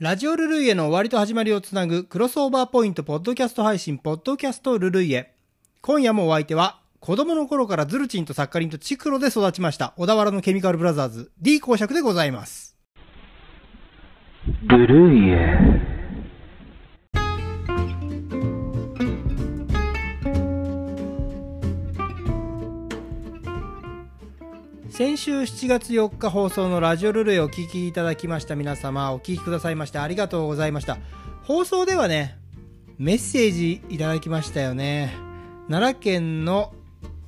ラジオルルイエの終わりと始まりをつなぐクロスオーバーポイントポッドキャスト配信ポッドキャストルルイエ。今夜もお相手は子供の頃からズルチンとサッカリンとチクロで育ちました小田原のケミカルブラザーズ D 公爵でございます。ルルイエ。先週7月4日放送のラジオルルイをお聞きいただきました皆様お聞きくださいましてありがとうございました。放送ではね、メッセージいただきましたよね。奈良県の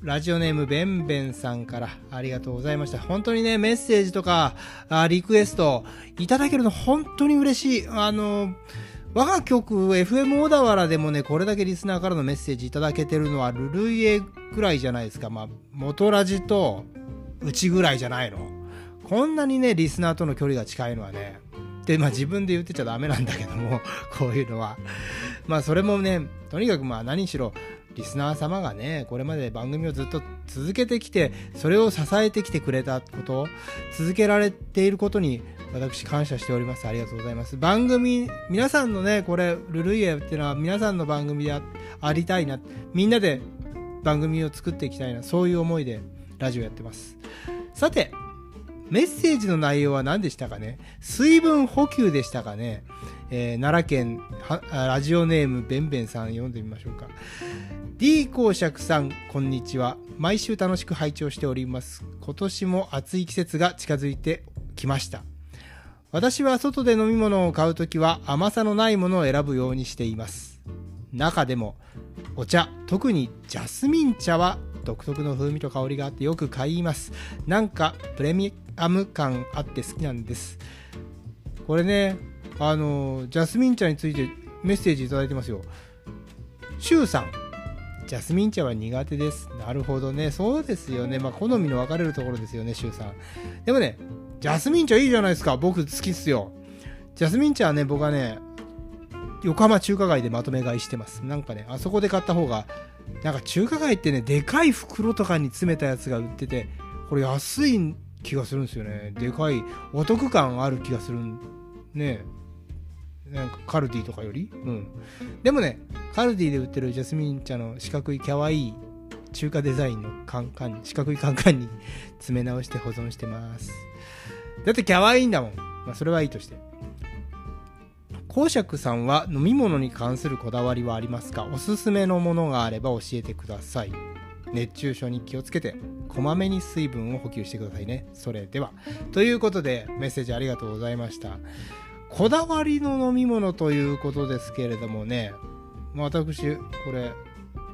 ラジオネームベンベンさんからありがとうございました。本当にね、メッセージとか、あリクエストいただけるの本当に嬉しい。あの、我が局 FM 小田原でもね、これだけリスナーからのメッセージいただけてるのはルルイエぐらいじゃないですか。まあ、元ラジとうちぐらいじゃないの？こんなにね、リスナーとの距離が近いのはね、で、まあ自分で言ってちゃダメなんだけども、こういうのは。まあそれもね、とにかくまあ何しろ、リスナー様がね、これまで番組をずっと続けてきて、それを支えてきてくれたこと、続けられていることに、私感謝しております。ありがとうございます。番組、皆さんのね、これ、ルルイエっていうのは皆さんの番組であありたいな。みんなで番組を作っていきたいな。そういう思いでラジオやってます。さて、メッセージの内容は何でしたかね？水分補給でしたかね、えー奈良県ラジオネームべんべんさん読んでみましょうか。D 公爵さんこんにちは。毎週楽しく拝聴しております。今年も暑い季節が近づいてきました。私は外で飲み物を買うときは甘さのないものを選ぶようにしています。中でもお茶特にジャスミン茶は独特の風味と香りがあってよく買います。なんかプレミアム感あって好きなんです。これねあのジャスミン茶についてメッセージいただいてますよ。シュウさんジャスミン茶は苦手です。なるほどね。そうですよね。まあ好みの分かれるところですよねシュウさん。でもねジャスミン茶いいじゃないですか。僕好きっすよ。ジャスミン茶はね僕はね横浜中華街でまとめ買いしてます。なんかねあそこで買った方がなんか中華街ってねでかい袋とかに詰めたやつが売っててこれ安い気がするんですよね。でかいお得感ある気がするんね。なんかカルディとかより？うん。でもねカルディで売ってるジャスミン茶の四角い可愛いい中華デザインのカンカン四角いカンカンに詰め直して保存してます。だって可愛いんだもん。まあそれはいいとして。公爵さんは飲み物に関するこだわりはありますか？おすすめのものがあれば教えてください。熱中症に気をつけてこまめに水分を補給してくださいね。それでは。ということでメッセージありがとうございました。こだわりの飲み物ということですけれどもね私これ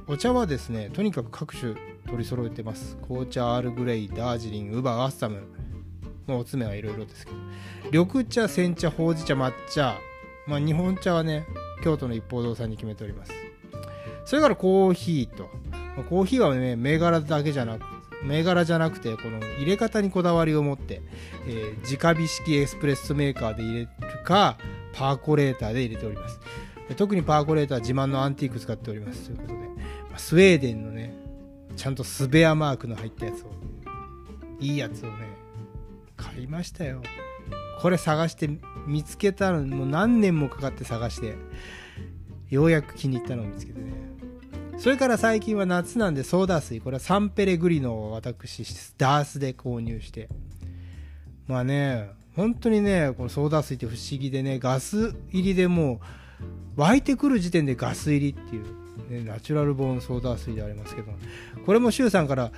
お茶はですねとにかく各種取り揃えてます。紅茶アールグレイダージリンウバアッサム。もうおつめはいろいろですけど。緑茶煎茶ほうじ茶抹茶。まあ日本茶はね京都の一方堂さんに決めております。それからコーヒーと、まあコーヒーはね銘柄だけじゃなく銘柄じゃなくてこの入れ方にこだわりを持って、えー直火式エスプレッソメーカーで入れるかパーコレーターで入れております。特にパーコレーターは自慢のアンティーク使っております。ということで、まあスウェーデンのねちゃんとスベアマークの入ったやつをいいやつをね買いましたよ。これ探して見つけたのもう何年もかかって探してようやく気に入ったのを見つけてね。それから最近は夏なんでソーダ水。これはサンペレグリノを私ダースで購入して。まあね本当にねこのソーダ水って不思議でねガス入りでもう湧いてくる時点でガス入りっていう、ね、ナチュラルボーンソーダ水でありますけどこれも周さんから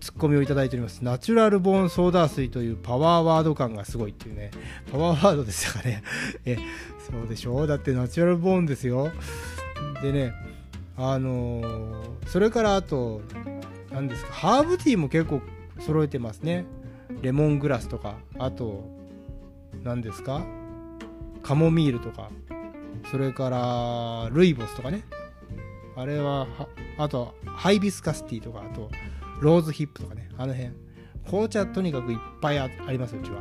ツッコミをいただいております。ナチュラルボーンソーダ水というパワーワード感がすごいっていうね。パワーワードですかね。えそうでしょう？だってナチュラルボーンですよ。でねあのーそれからあと何ですか？ハーブティーも結構揃えてますね。レモングラスとか。あと何ですか？カモミールとか。それからルイボスとかね。あれはあとハイビスカスティーとか。あとローズヒップとかねあの辺。紅茶とにかくいっぱいありますうちは。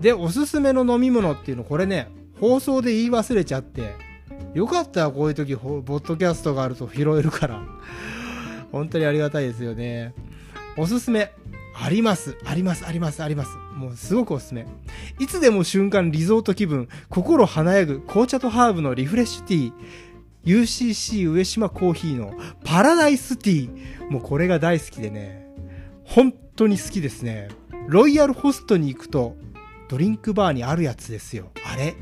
でおすすめの飲み物っていうのこれね放送で言い忘れちゃってよかったらこういう時ほポッドキャストがあると拾えるから。本当にありがたいですよね。おすすめあります、あります、あります、あります。もうすごくおすすめ。いつでも瞬間リゾート気分、心華やぐ紅茶とハーブのリフレッシュティー。UCC 上島コーヒーのパラダイスティー。もうこれが大好きでね。本当に好きですね。ロイヤルホストに行くと、ドリンクバーにあるやつですよ。あれ？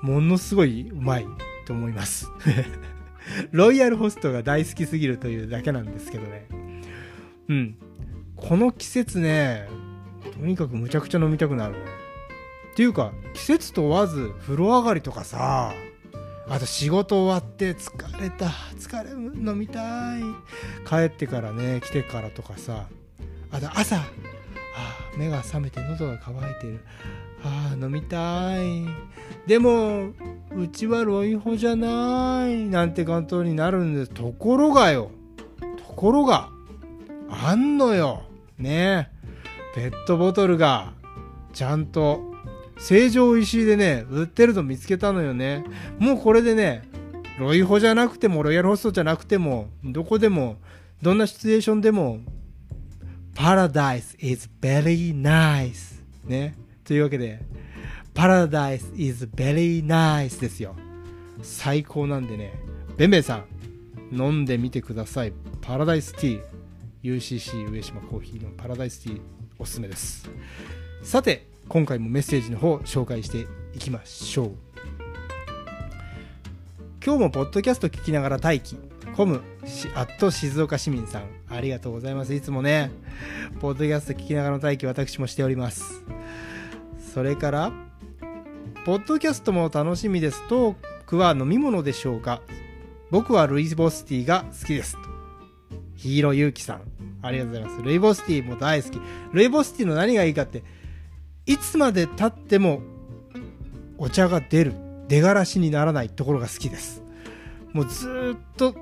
ものすごいうまいと思います。ロイヤルホストが大好きすぎるというだけなんですけどね。うん。この季節ね、とにかくむちゃくちゃ飲みたくなるね。っていうか、季節問わず風呂上がりとかさ、あと仕事終わって疲れた、疲れ飲みたい。帰ってからね、来てからとかさ、あと朝、あ目が覚めて喉が渇いてる。あ飲みたい。でも、うちはロイホじゃない。なんて感動になるんです。ところがよ。ところが、あんのよ。ねペットボトルが、ちゃんと、成城石井でね、売ってるの見つけたのよね。もうこれでね、ロイホじゃなくても、ロイヤルホストじゃなくても、どこでも、どんなシチュエーションでも、Paradise is very nice. ね。というわけで、Paradise is very nice ですよ。最高なんでね、ベンベンさん、飲んでみてください。パラダイスティー。UCC 上島コーヒーのパラダイスティーおすすめです。さて今回もメッセージの方紹介していきましょう。今日もポッドキャスト聞きながら待機。コムアット静岡市民さん。ありがとうございます。いつもねポッドキャスト聞きながらの待機私もしております。それからポッドキャストも楽しみですトークは飲み物でしょうか。僕はルイズボスティーが好きです。ヒーローゆうきさん。ありがとうございます。ルイボスティーも大好き。ルイボスティーの何がいいかって、いつまで経ってもお茶が出る、出がらしにならないところが好きです。もうずっと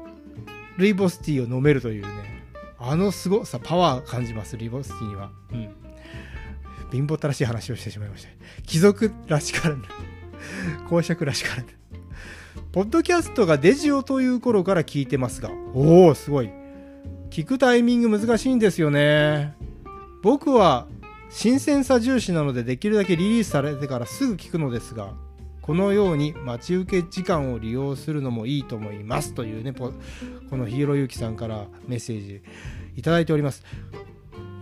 ルイボスティーを飲めるというね、あの凄さ、パワー感じます、ルイボスティーには。うん。貧乏たらしい話をしてしまいました。貴族らしからぬ。公爵らしからぬ。ポッドキャストがデジオという頃から聞いてますが、おお、すごい。聞くタイミング難しいんですよね。僕は新鮮さ重視なのでできるだけリリースされてからすぐ聞くのですが、このように待ち受け時間を利用するのもいいと思いますというね、このヒーローゆきさんからメッセージいただいております。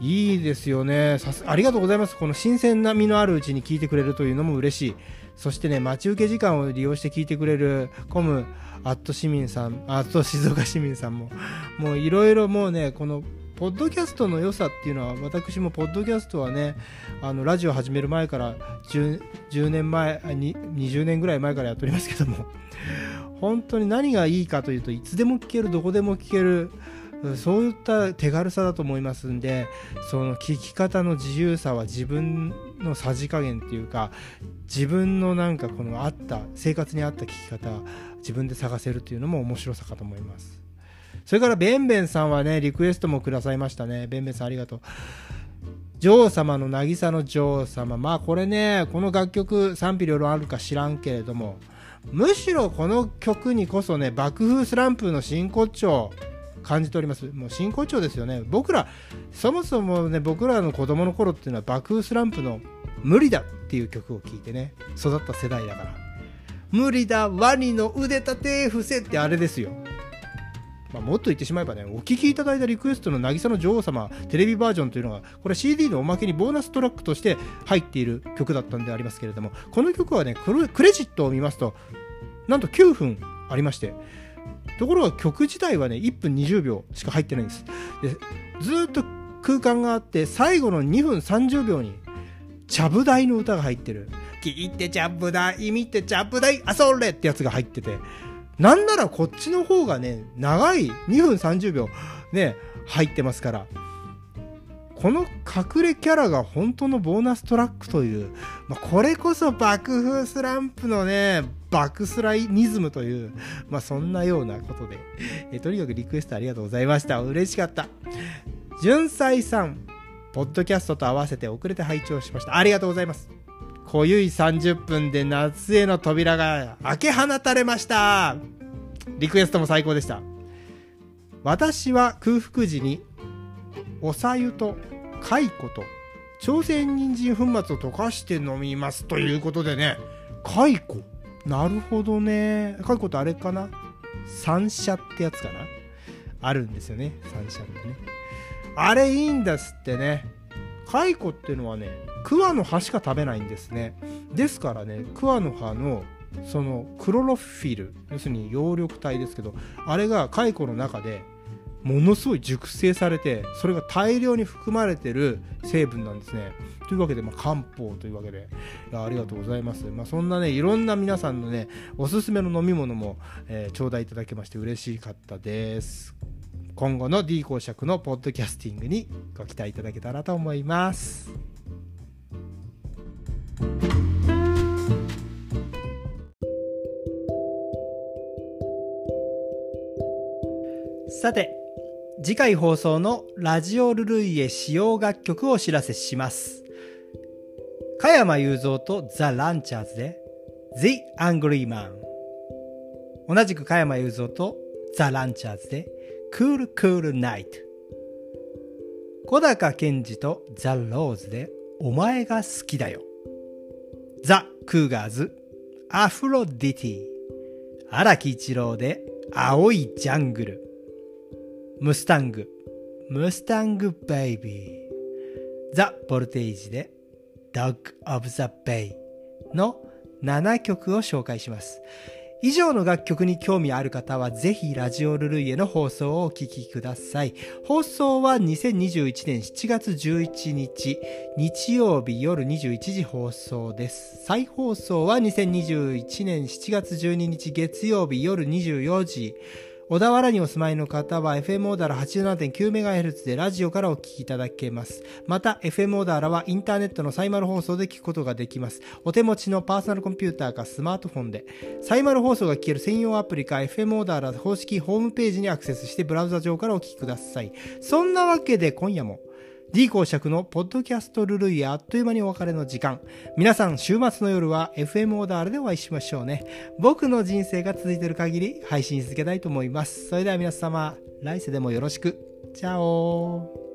いいですよね。さすありがとうございます。この新鮮な身のあるうちに聞いてくれるというのも嬉しい。そしてね、待ち受け時間を利用して聞いてくれるコム、アット市民さん、アット静岡市民さんも、もういろいろもうね、この、ポッドキャストの良さっていうのは、私もポッドキャストはね、あの、ラジオ始める前から10、10年前、20年ぐらい前からやっておりますけども、本当に何がいいかというといつでも聞けるどこでも聞けるそういった手軽さだと思いますんでその聞き方の自由さは自分のさじ加減っていうか自分のなんかこのあった生活に合った聞き方自分で探せるっていうのも面白さかと思います。それからベンベンさんはねリクエストもくださいましたね。ベンベンさんありがとう。女王様の渚の女王様。まあこれねこの楽曲賛否両論あるか知らんけれどもむしろこの曲にこそね爆風スランプの真骨頂。感じております。もう真骨頂ですよね。僕ら、そもそもね、僕らの子供の頃っていうのは爆風スランプの無理だっていう曲を聴いてね、育った世代だから。無理だ、ワニの腕立て伏せってあれですよ。まあ、もっと言ってしまえばね、お聴きいただいたリクエストの渚の女王様テレビバージョンというのが、これ CD のおまけにボーナストラックとして入っている曲だったんでありますけれども、この曲はね、クレジットを見ますと、なんと9分ありまして、ところが曲自体はね、1分20秒しか入ってないんです。でずっと空間があって、最後の2分30秒に、ちゃぶ台の歌が入ってる。聞いてちゃぶ台、見てちゃぶ台、あそれってやつが入ってて、なんならこっちの方がね、長い2分30秒ね、入ってますから、この隠れキャラが本当のボーナストラックという、まあ、これこそ爆風スランプのね、バクスライニズムという、まあ、そんなようなことで、えとにかくリクエストありがとうございました。嬉しかった。純才さん、ポッドキャストと合わせて遅れて拝聴しました。ありがとうございます。濃ゆい30分で夏への扉が開け放たれました。リクエストも最高でした。私は空腹時におさゆと蚕と朝鮮人参粉末を溶かして飲みますということでね蚕なるほどね。書くことあれかな。三社ってやつかな。あるんですよね。三社ってね。あれいいんですってね。蚕っていうのはね桑の葉しか食べないんですね。ですからね桑の葉のそのクロロフィル要するに葉緑体ですけどあれが蚕の中でものすごい熟成されてそれが大量に含まれてる成分なんですね。というわけで、まあ、漢方というわけでありがとうございます。まあ、そんなねいろんな皆さんのねおすすめの飲み物も、えー、頂戴いただけまして嬉しかったです。今後の D 公爵のポッドキャスティングにご期待いただけたらと思います。さて次回放送のラジオルルイエ使用楽曲をお知らせします。加山雄三とザ・ランチャーズで The Angry Man 同じく加山雄三とザ・ランチャーズで Cool Cool Night 小高健二とザ・ローズでお前が好きだよ。ザ・クーガーズアフロディティ荒木一郎で青いジャングルムスタング、ムスタングベイビー、ザ・ボルテージで Dog of the Bay の7曲を紹介します。以上の楽曲に興味ある方はぜひラジオルルイエの放送をお聴きください。放送は2021年7月11日日曜日夜21時放送です。再放送は2021年7月12日月曜日夜24時。小田原にお住まいの方は FM オーダーラ 87.9MHz でラジオからお聞きいただけます。また FM オーダーラはインターネットのサイマル放送で聞くことができます。お手持ちのパーソナルコンピューターかスマートフォンでサイマル放送が聞ける専用アプリか FM オーダーラ公式ホームページにアクセスしてブラウザ上からお聞きください。そんなわけで今夜も D 公爵のポッドキャストルルイあっという間にお別れの時間。皆さん、週末の夜は FM オーダーでお会いしましょうね。僕の人生が続いている限り配信続けたいと思います。それでは皆様、来世でもよろしく。チャオ